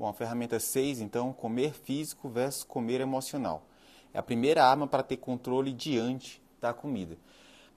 Bom, a ferramenta 6, então, comer físico versus comer emocional. É a primeira arma para ter controle diante da comida.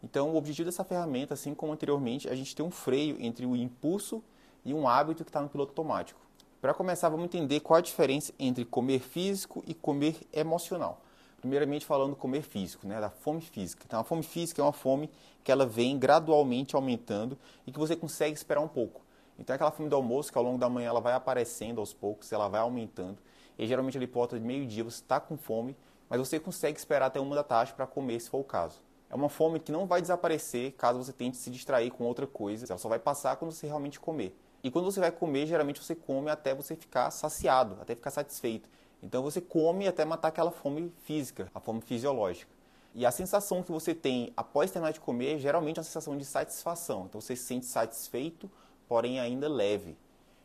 Então, o objetivo dessa ferramenta, assim como anteriormente, é a gente ter um freio entre o impulso e um hábito que está no piloto automático. Para começar, vamos entender qual a diferença entre comer físico e comer emocional. Primeiramente falando comer físico, né, da fome física. Então, a fome física é uma fome que ela vem gradualmente aumentando e que você consegue esperar um pouco. Então, é aquela fome do almoço que ao longo da manhã ela vai aparecendo aos poucos, ela vai aumentando. E geralmente por volta de meio-dia você está com fome, mas você consegue esperar até uma da tarde para comer, se for o caso. É uma fome que não vai desaparecer caso você tente se distrair com outra coisa. Ela só vai passar quando você realmente comer. E quando você vai comer, geralmente você come até você ficar saciado, até ficar satisfeito. Então você come até matar aquela fome física, a fome fisiológica. E a sensação que você tem após terminar de comer é geralmente uma sensação de satisfação. Então você se sente satisfeito, porém ainda leve.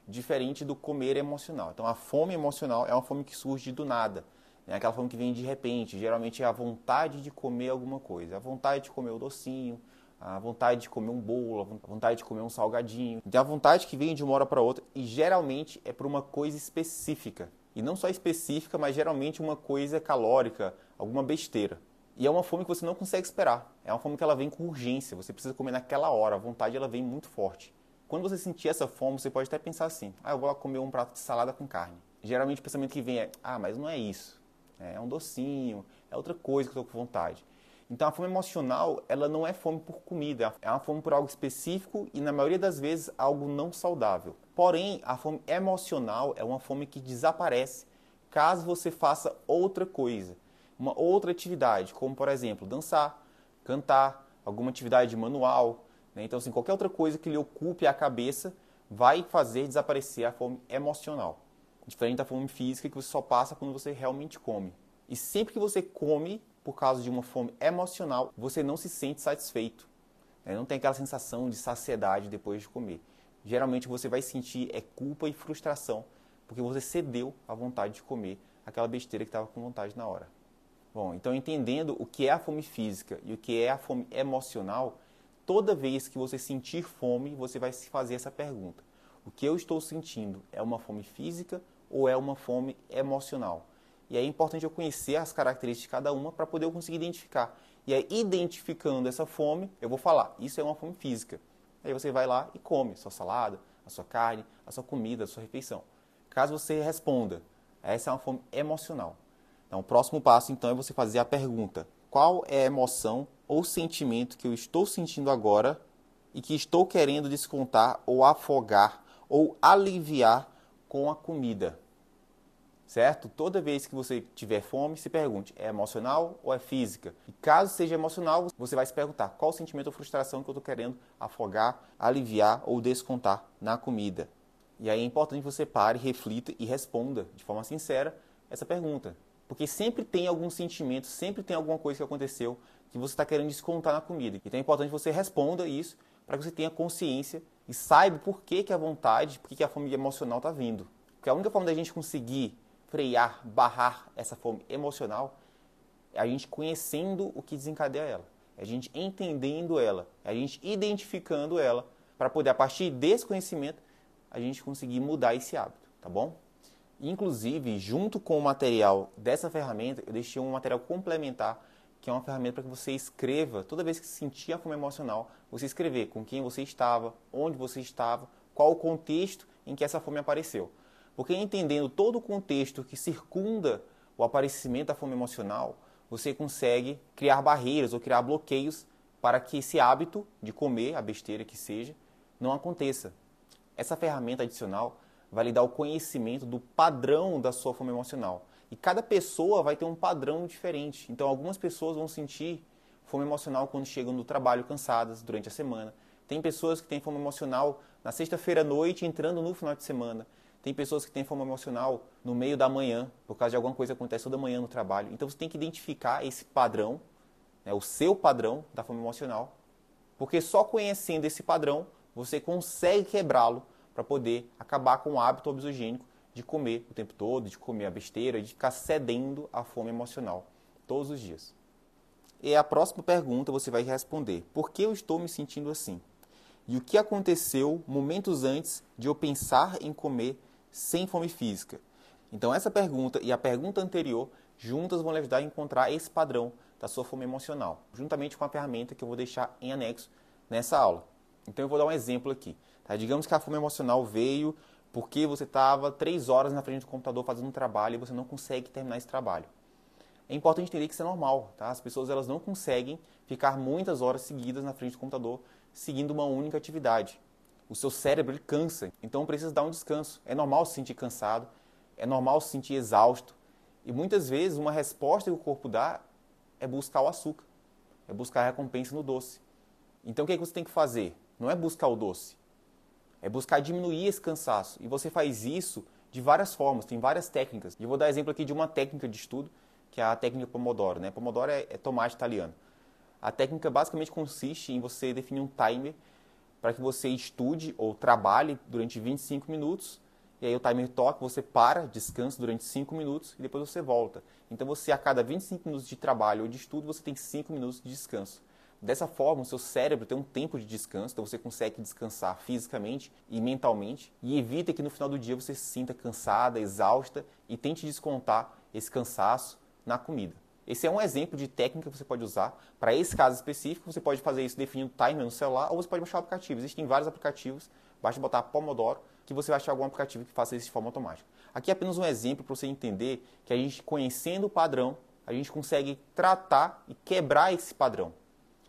Diferente do comer emocional. Então a fome emocional é uma fome que surge do nada. É aquela fome que vem de repente. Geralmente é a vontade de comer alguma coisa. A vontade de comer o docinho, a vontade de comer um bolo, a vontade de comer um salgadinho. Tem a vontade que vem de uma hora para outra e geralmente é por uma coisa específica. E não só específica, mas geralmente uma coisa calórica, alguma besteira. E é uma fome que você não consegue esperar. É uma fome que ela vem com urgência. Você precisa comer naquela hora. A vontade ela vem muito forte. Quando você sentir essa fome, você pode até pensar assim: ah, eu vou lá comer um prato de salada com carne. Geralmente o pensamento que vem é: ah, mas não é isso. É um docinho, é outra coisa que eu estou com vontade. Então a fome emocional, ela não é fome por comida, é uma fome por algo específico e na maioria das vezes algo não saudável. Porém, a fome emocional é uma fome que desaparece caso você faça outra coisa, uma outra atividade, como por exemplo, dançar, cantar, alguma atividade manual, né? então assim, qualquer outra coisa que lhe ocupe a cabeça vai fazer desaparecer a fome emocional. Diferente da fome física que você só passa quando você realmente come. E sempre que você come, por causa de uma fome emocional, você não se sente satisfeito. Né? Não tem aquela sensação de saciedade depois de comer. Geralmente você vai sentir é culpa e frustração, porque você cedeu à vontade de comer aquela besteira que estava com vontade na hora. Bom, então entendendo o que é a fome física e o que é a fome emocional, toda vez que você sentir fome, você vai se fazer essa pergunta: o que eu estou sentindo é uma fome física ou é uma fome emocional? E é importante eu conhecer as características de cada uma para poder eu conseguir identificar. E aí, identificando essa fome, eu vou falar, isso é uma fome física. Aí você vai lá e come a sua salada, a sua carne, a sua comida, a sua refeição. Caso você responda, essa é uma fome emocional. Então, o próximo passo, então, é você fazer a pergunta: qual é a emoção ou sentimento que eu estou sentindo agora e que estou querendo descontar ou afogar ou aliviar com a comida? certo? Toda vez que você tiver fome, se pergunte: é emocional ou é física? E caso seja emocional, você vai se perguntar: qual sentimento ou frustração que eu estou querendo afogar, aliviar ou descontar na comida? E aí é importante que você pare, reflita e responda de forma sincera essa pergunta. Porque sempre tem algum sentimento, sempre tem alguma coisa que aconteceu que você está querendo descontar na comida. Então é importante que você responda isso para que você tenha consciência e saiba por que, que a vontade, por que, que a fome emocional está vindo. Porque a única forma da gente conseguir frear, barrar essa fome emocional é a gente conhecendo o que desencadeia ela, é a gente entendendo ela, é a gente identificando ela, para poder, a partir desse conhecimento, a gente conseguir mudar esse hábito, tá bom? Inclusive, junto com o material dessa ferramenta, eu deixei um material complementar, que é uma ferramenta para que você escreva, toda vez que sentir a fome emocional, você escrever com quem você estava, onde você estava, qual o contexto em que essa fome apareceu. Porque entendendo todo o contexto que circunda o aparecimento da fome emocional, você consegue criar barreiras ou criar bloqueios para que esse hábito de comer, a besteira que seja, não aconteça. Essa ferramenta adicional vai lhe dar o conhecimento do padrão da sua fome emocional. E cada pessoa vai ter um padrão diferente. Então, algumas pessoas vão sentir fome emocional quando chegam do trabalho cansadas durante a semana. Tem pessoas que têm fome emocional na sexta-feira à noite, entrando no final de semana. Tem pessoas que têm fome emocional no meio da manhã, por causa de alguma coisa que acontece toda manhã no trabalho. Então você tem que identificar esse padrão, né, o seu padrão da fome emocional, porque só conhecendo esse padrão você consegue quebrá-lo para poder acabar com o hábito obesogênico de comer o tempo todo, de comer a besteira, de ficar cedendo à fome emocional todos os dias. E a próxima pergunta você vai responder: por que eu estou me sentindo assim? E o que aconteceu momentos antes de eu pensar em comer sem fome física? Então, essa pergunta e a pergunta anterior juntas vão lhe ajudar a encontrar esse padrão da sua fome emocional, juntamente com a ferramenta que eu vou deixar em anexo nessa aula. Então, eu vou dar um exemplo aqui. Tá? Digamos que a fome emocional veio porque você estava três horas na frente do computador fazendo um trabalho e você não consegue terminar esse trabalho. É importante entender que isso é normal. Tá? As pessoas elas não conseguem ficar muitas horas seguidas na frente do computador seguindo uma única atividade. O seu cérebro ele cansa, então precisa dar um descanso. É normal se sentir cansado, é normal se sentir exausto. E muitas vezes uma resposta que o corpo dá é buscar o açúcar, é buscar a recompensa no doce. Então o que, é que você tem que fazer? Não é buscar o doce, é buscar diminuir esse cansaço. E você faz isso de várias formas, tem várias técnicas. E eu vou dar exemplo aqui de uma técnica de estudo, que é a técnica Pomodoro. Né? Pomodoro é, é tomate italiano. A técnica basicamente consiste em você definir um timer para que você estude ou trabalhe durante 25 minutos. E aí o timer toca, você para, descansa durante 5 minutos e depois você volta. Então você a cada 25 minutos de trabalho ou de estudo, você tem 5 minutos de descanso. Dessa forma, o seu cérebro tem um tempo de descanso, então você consegue descansar fisicamente e mentalmente e evita que no final do dia você se sinta cansada, exausta e tente descontar esse cansaço na comida. Esse é um exemplo de técnica que você pode usar. Para esse caso específico, você pode fazer isso definindo timer no celular ou você pode baixar o aplicativo. Existem vários aplicativos, basta botar Pomodoro que você vai achar algum aplicativo que faça isso de forma automática. Aqui é apenas um exemplo para você entender que a gente, conhecendo o padrão, a gente consegue tratar e quebrar esse padrão.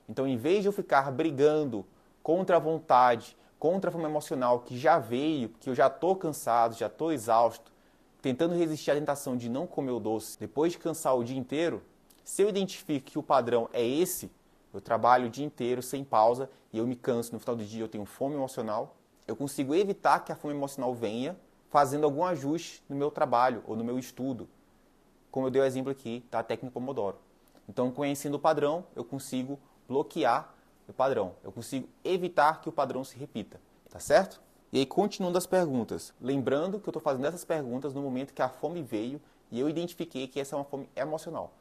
Então, em vez de eu ficar brigando contra a vontade, contra a fome emocional que já veio, que eu já estou cansado, já estou exausto, tentando resistir à tentação de não comer o doce depois de cansar o dia inteiro, se eu identifico que o padrão é esse, eu trabalho o dia inteiro sem pausa e eu me canso, no final do dia eu tenho fome emocional, eu consigo evitar que a fome emocional venha fazendo algum ajuste no meu trabalho ou no meu estudo, como eu dei o exemplo aqui da técnica Pomodoro. Então, conhecendo o padrão, eu consigo bloquear o padrão, eu consigo evitar que o padrão se repita, tá certo? E aí, continuando as perguntas, lembrando que eu estou fazendo essas perguntas no momento que a fome veio e eu identifiquei que essa é uma fome emocional.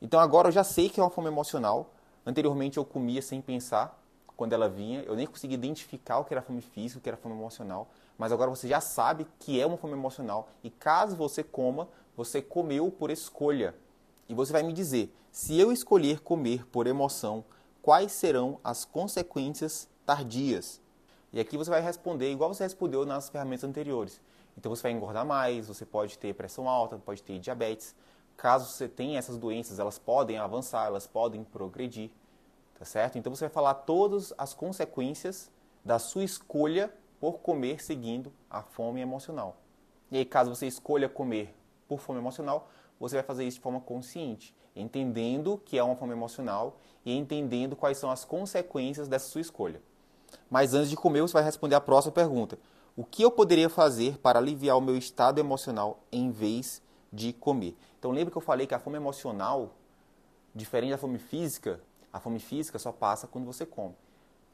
Então agora eu já sei que é uma fome emocional. Anteriormente eu comia sem pensar quando ela vinha, eu nem conseguia identificar o que era fome física, o que era fome emocional. Mas agora você já sabe que é uma fome emocional e caso você coma, você comeu por escolha. E você vai me dizer: se eu escolher comer por emoção, quais serão as consequências tardias? E aqui você vai responder igual você respondeu nas ferramentas anteriores. Então você vai engordar mais, você pode ter pressão alta, pode ter diabetes. Caso você tenha essas doenças, elas podem avançar, elas podem progredir, tá certo? Então você vai falar todas as consequências da sua escolha por comer seguindo a fome emocional. E aí, caso você escolha comer por fome emocional, você vai fazer isso de forma consciente, entendendo que é uma fome emocional e entendendo quais são as consequências dessa sua escolha. Mas antes de comer, você vai responder a próxima pergunta. O que eu poderia fazer para aliviar o meu estado emocional em vez de comer? Então lembra que eu falei que a fome emocional, diferente da fome física, a fome física só passa quando você come.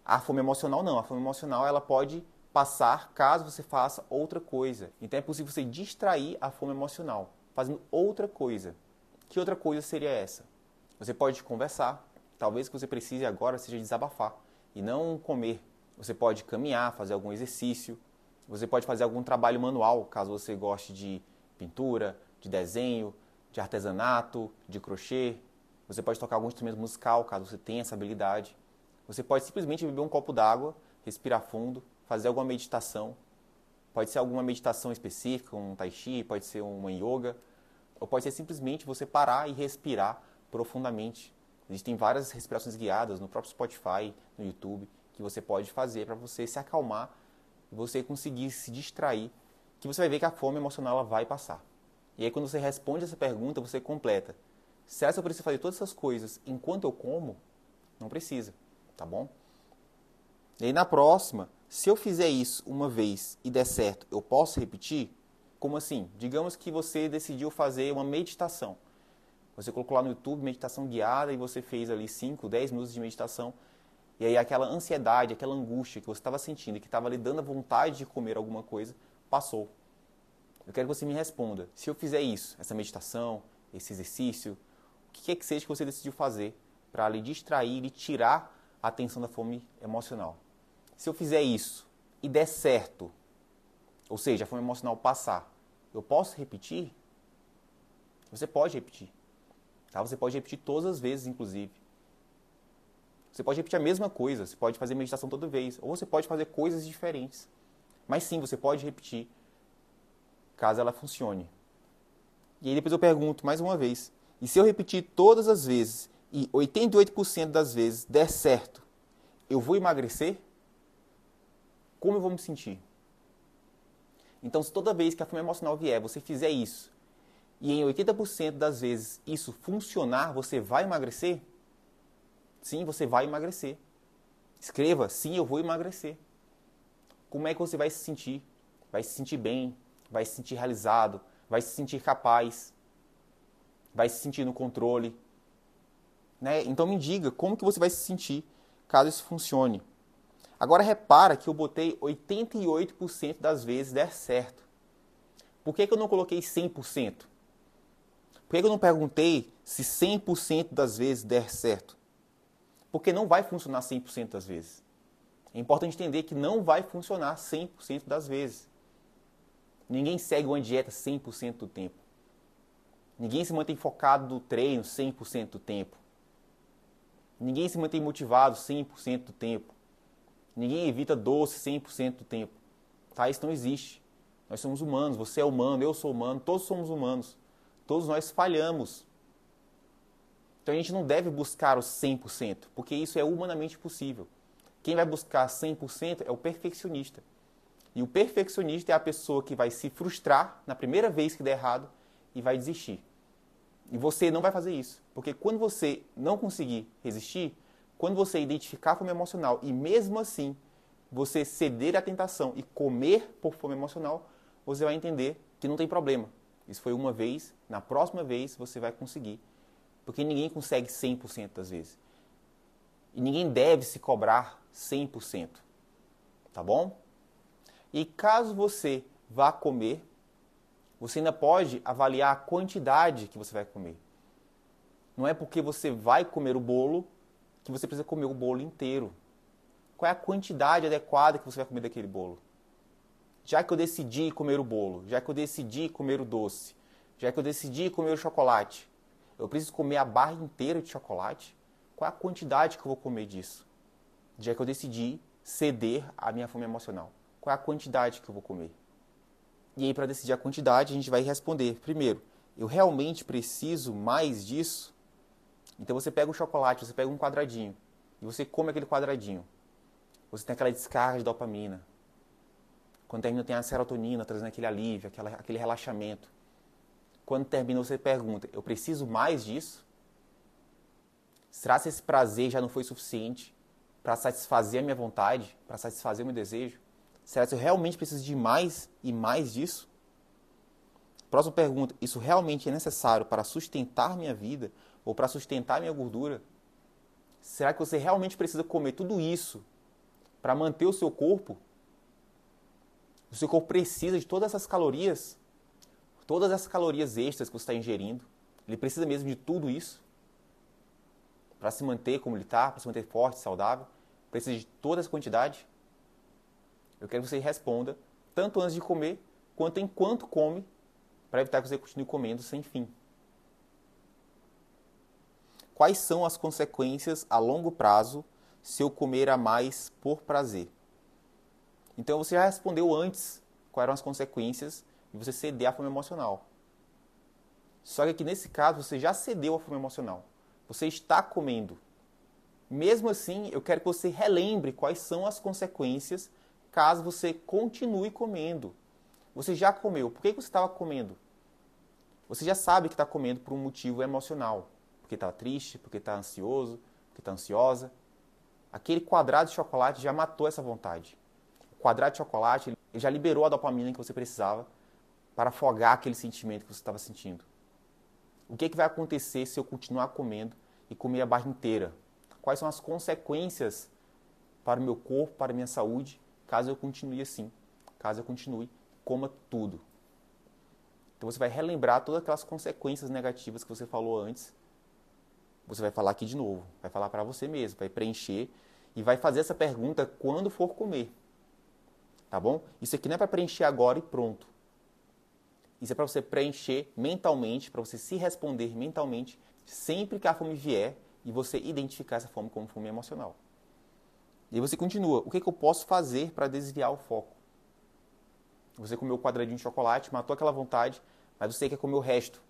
A fome emocional não, a fome emocional ela pode passar caso você faça outra coisa. Então é possível você distrair a fome emocional fazendo outra coisa. Que outra coisa seria essa? Você pode conversar, talvez o que você precise agora seja desabafar e não comer você pode caminhar, fazer algum exercício, você pode fazer algum trabalho manual, caso você goste de pintura, de desenho, de artesanato, de crochê. Você pode tocar algum instrumento musical, caso você tenha essa habilidade. Você pode simplesmente beber um copo d'água, respirar fundo, fazer alguma meditação. Pode ser alguma meditação específica, um tai chi, pode ser uma yoga, ou pode ser simplesmente você parar e respirar profundamente. Existem várias respirações guiadas no próprio Spotify, no YouTube que você pode fazer para você se acalmar você conseguir se distrair, que você vai ver que a fome emocional ela vai passar. E aí quando você responde essa pergunta, você completa. Será que eu preciso fazer todas essas coisas enquanto eu como? Não precisa, tá bom? E aí na próxima, se eu fizer isso uma vez e der certo, eu posso repetir? Como assim? Digamos que você decidiu fazer uma meditação. Você colocou lá no YouTube meditação guiada e você fez ali 5, 10 minutos de meditação e aí aquela ansiedade, aquela angústia que você estava sentindo, que estava lhe dando a vontade de comer alguma coisa, passou. Eu quero que você me responda. Se eu fizer isso, essa meditação, esse exercício, o que é que seja que você decidiu fazer para lhe distrair e tirar a atenção da fome emocional? Se eu fizer isso e der certo, ou seja, a fome emocional passar, eu posso repetir? Você pode repetir. Tá? Você pode repetir todas as vezes, inclusive. Você pode repetir a mesma coisa, você pode fazer meditação toda vez, ou você pode fazer coisas diferentes. Mas sim, você pode repetir, caso ela funcione. E aí depois eu pergunto mais uma vez, e se eu repetir todas as vezes e 88% das vezes der certo, eu vou emagrecer? Como eu vou me sentir? Então, se toda vez que a fome emocional vier, você fizer isso, e em 80% das vezes isso funcionar, você vai emagrecer? Sim, você vai emagrecer. Escreva, sim, eu vou emagrecer. Como é que você vai se sentir? Vai se sentir bem, vai se sentir realizado, vai se sentir capaz, vai se sentir no controle. Né? Então me diga como que você vai se sentir caso isso funcione. Agora repara que eu botei 88% das vezes der certo. Por que, que eu não coloquei 100%? Por que, que eu não perguntei se 100% das vezes der certo? Porque não vai funcionar 100% das vezes. É importante entender que não vai funcionar 100% das vezes. Ninguém segue uma dieta 100% do tempo. Ninguém se mantém focado no treino 100% do tempo. Ninguém se mantém motivado 100% do tempo. Ninguém evita doce 100% do tempo. Tá? Isso não existe. Nós somos humanos, você é humano, eu sou humano, todos somos humanos. Todos nós falhamos. Então a gente não deve buscar o 100%, porque isso é humanamente possível. Quem vai buscar 100% é o perfeccionista. E o perfeccionista é a pessoa que vai se frustrar na primeira vez que der errado e vai desistir. E você não vai fazer isso, porque quando você não conseguir resistir, quando você identificar a fome emocional e mesmo assim você ceder à tentação e comer por fome emocional, você vai entender que não tem problema. Isso foi uma vez, na próxima vez você vai conseguir. Porque ninguém consegue 100% das vezes. E ninguém deve se cobrar 100%. Tá bom? E caso você vá comer, você ainda pode avaliar a quantidade que você vai comer. Não é porque você vai comer o bolo que você precisa comer o bolo inteiro. Qual é a quantidade adequada que você vai comer daquele bolo? Já que eu decidi comer o bolo, já que eu decidi comer o doce, já que eu decidi comer o chocolate, eu preciso comer a barra inteira de chocolate? Qual é a quantidade que eu vou comer disso? Já que eu decidi ceder à minha fome emocional. Qual é a quantidade que eu vou comer? E aí, para decidir a quantidade, a gente vai responder: primeiro, eu realmente preciso mais disso? Então você pega o chocolate, você pega um quadradinho e você come aquele quadradinho. Você tem aquela descarga de dopamina. Quando termina, tem a serotonina trazendo aquele alívio, aquela, aquele relaxamento. Quando termina, você pergunta: eu preciso mais disso? Será que esse prazer já não foi suficiente para satisfazer a minha vontade, para satisfazer o meu desejo? Será que eu realmente preciso de mais e mais disso? Próxima pergunta: Isso realmente é necessário para sustentar minha vida ou para sustentar minha gordura? Será que você realmente precisa comer tudo isso para manter o seu corpo? O seu corpo precisa de todas essas calorias? Todas essas calorias extras que você está ingerindo? Ele precisa mesmo de tudo isso? Para se manter como ele está, para se manter forte, saudável? Precisa de toda essa quantidade? Eu quero que você responda, tanto antes de comer, quanto enquanto come, para evitar que você continue comendo sem fim. Quais são as consequências a longo prazo se eu comer a mais por prazer? Então você já respondeu antes quais eram as consequências de você ceder à fome emocional. Só que aqui nesse caso você já cedeu à fome emocional. Você está comendo. Mesmo assim, eu quero que você relembre quais são as consequências caso você continue comendo. Você já comeu. Por que você estava comendo? Você já sabe que está comendo por um motivo emocional. Porque está triste, porque está ansioso, porque está ansiosa. Aquele quadrado de chocolate já matou essa vontade. O quadrado de chocolate já liberou a dopamina que você precisava para afogar aquele sentimento que você estava sentindo. O que, é que vai acontecer se eu continuar comendo e comer a barra inteira? Quais são as consequências para o meu corpo, para a minha saúde caso eu continue assim, caso eu continue, coma tudo. Então você vai relembrar todas aquelas consequências negativas que você falou antes. Você vai falar aqui de novo, vai falar para você mesmo, vai preencher e vai fazer essa pergunta quando for comer. tá bom? Isso aqui não é para preencher agora e pronto. Isso é para você preencher mentalmente, para você se responder mentalmente sempre que a fome vier e você identificar essa fome como fome emocional. E aí você continua. O que, que eu posso fazer para desviar o foco? Você comeu o quadradinho de chocolate, matou aquela vontade, mas você quer comer o resto.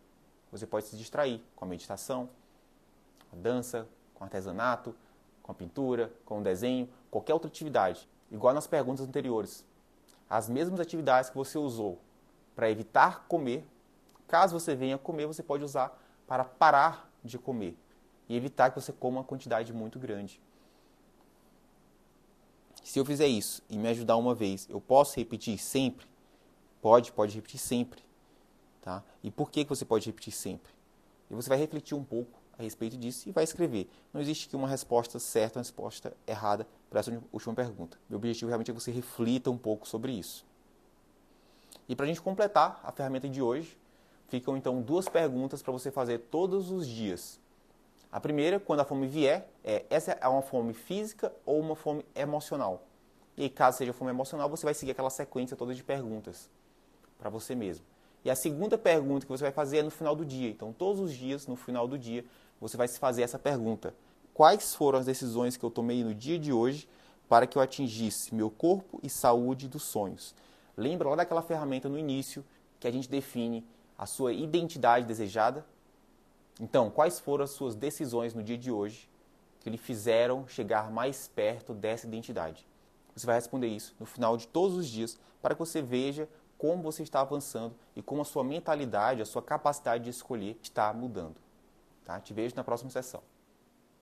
Você pode se distrair com a meditação, a dança, com artesanato, com a pintura, com o desenho, qualquer outra atividade. Igual nas perguntas anteriores. As mesmas atividades que você usou para evitar comer, caso você venha comer, você pode usar para parar de comer e evitar que você coma uma quantidade muito grande. Se eu fizer isso e me ajudar uma vez, eu posso repetir sempre? Pode, pode repetir sempre. Tá? E por que, que você pode repetir sempre? E você vai refletir um pouco a respeito disso e vai escrever. Não existe aqui uma resposta certa, uma resposta errada para essa última pergunta. Meu objetivo realmente é que você reflita um pouco sobre isso. E para a gente completar a ferramenta de hoje, ficam então duas perguntas para você fazer todos os dias. A primeira, quando a fome vier, é essa é uma fome física ou uma fome emocional? E caso seja fome emocional, você vai seguir aquela sequência toda de perguntas para você mesmo. E a segunda pergunta que você vai fazer é no final do dia. Então, todos os dias, no final do dia, você vai se fazer essa pergunta: Quais foram as decisões que eu tomei no dia de hoje para que eu atingisse meu corpo e saúde dos sonhos? Lembra lá daquela ferramenta no início que a gente define a sua identidade desejada? Então, quais foram as suas decisões no dia de hoje que lhe fizeram chegar mais perto dessa identidade? Você vai responder isso no final de todos os dias para que você veja como você está avançando e como a sua mentalidade, a sua capacidade de escolher está mudando. Tá? Te vejo na próxima sessão.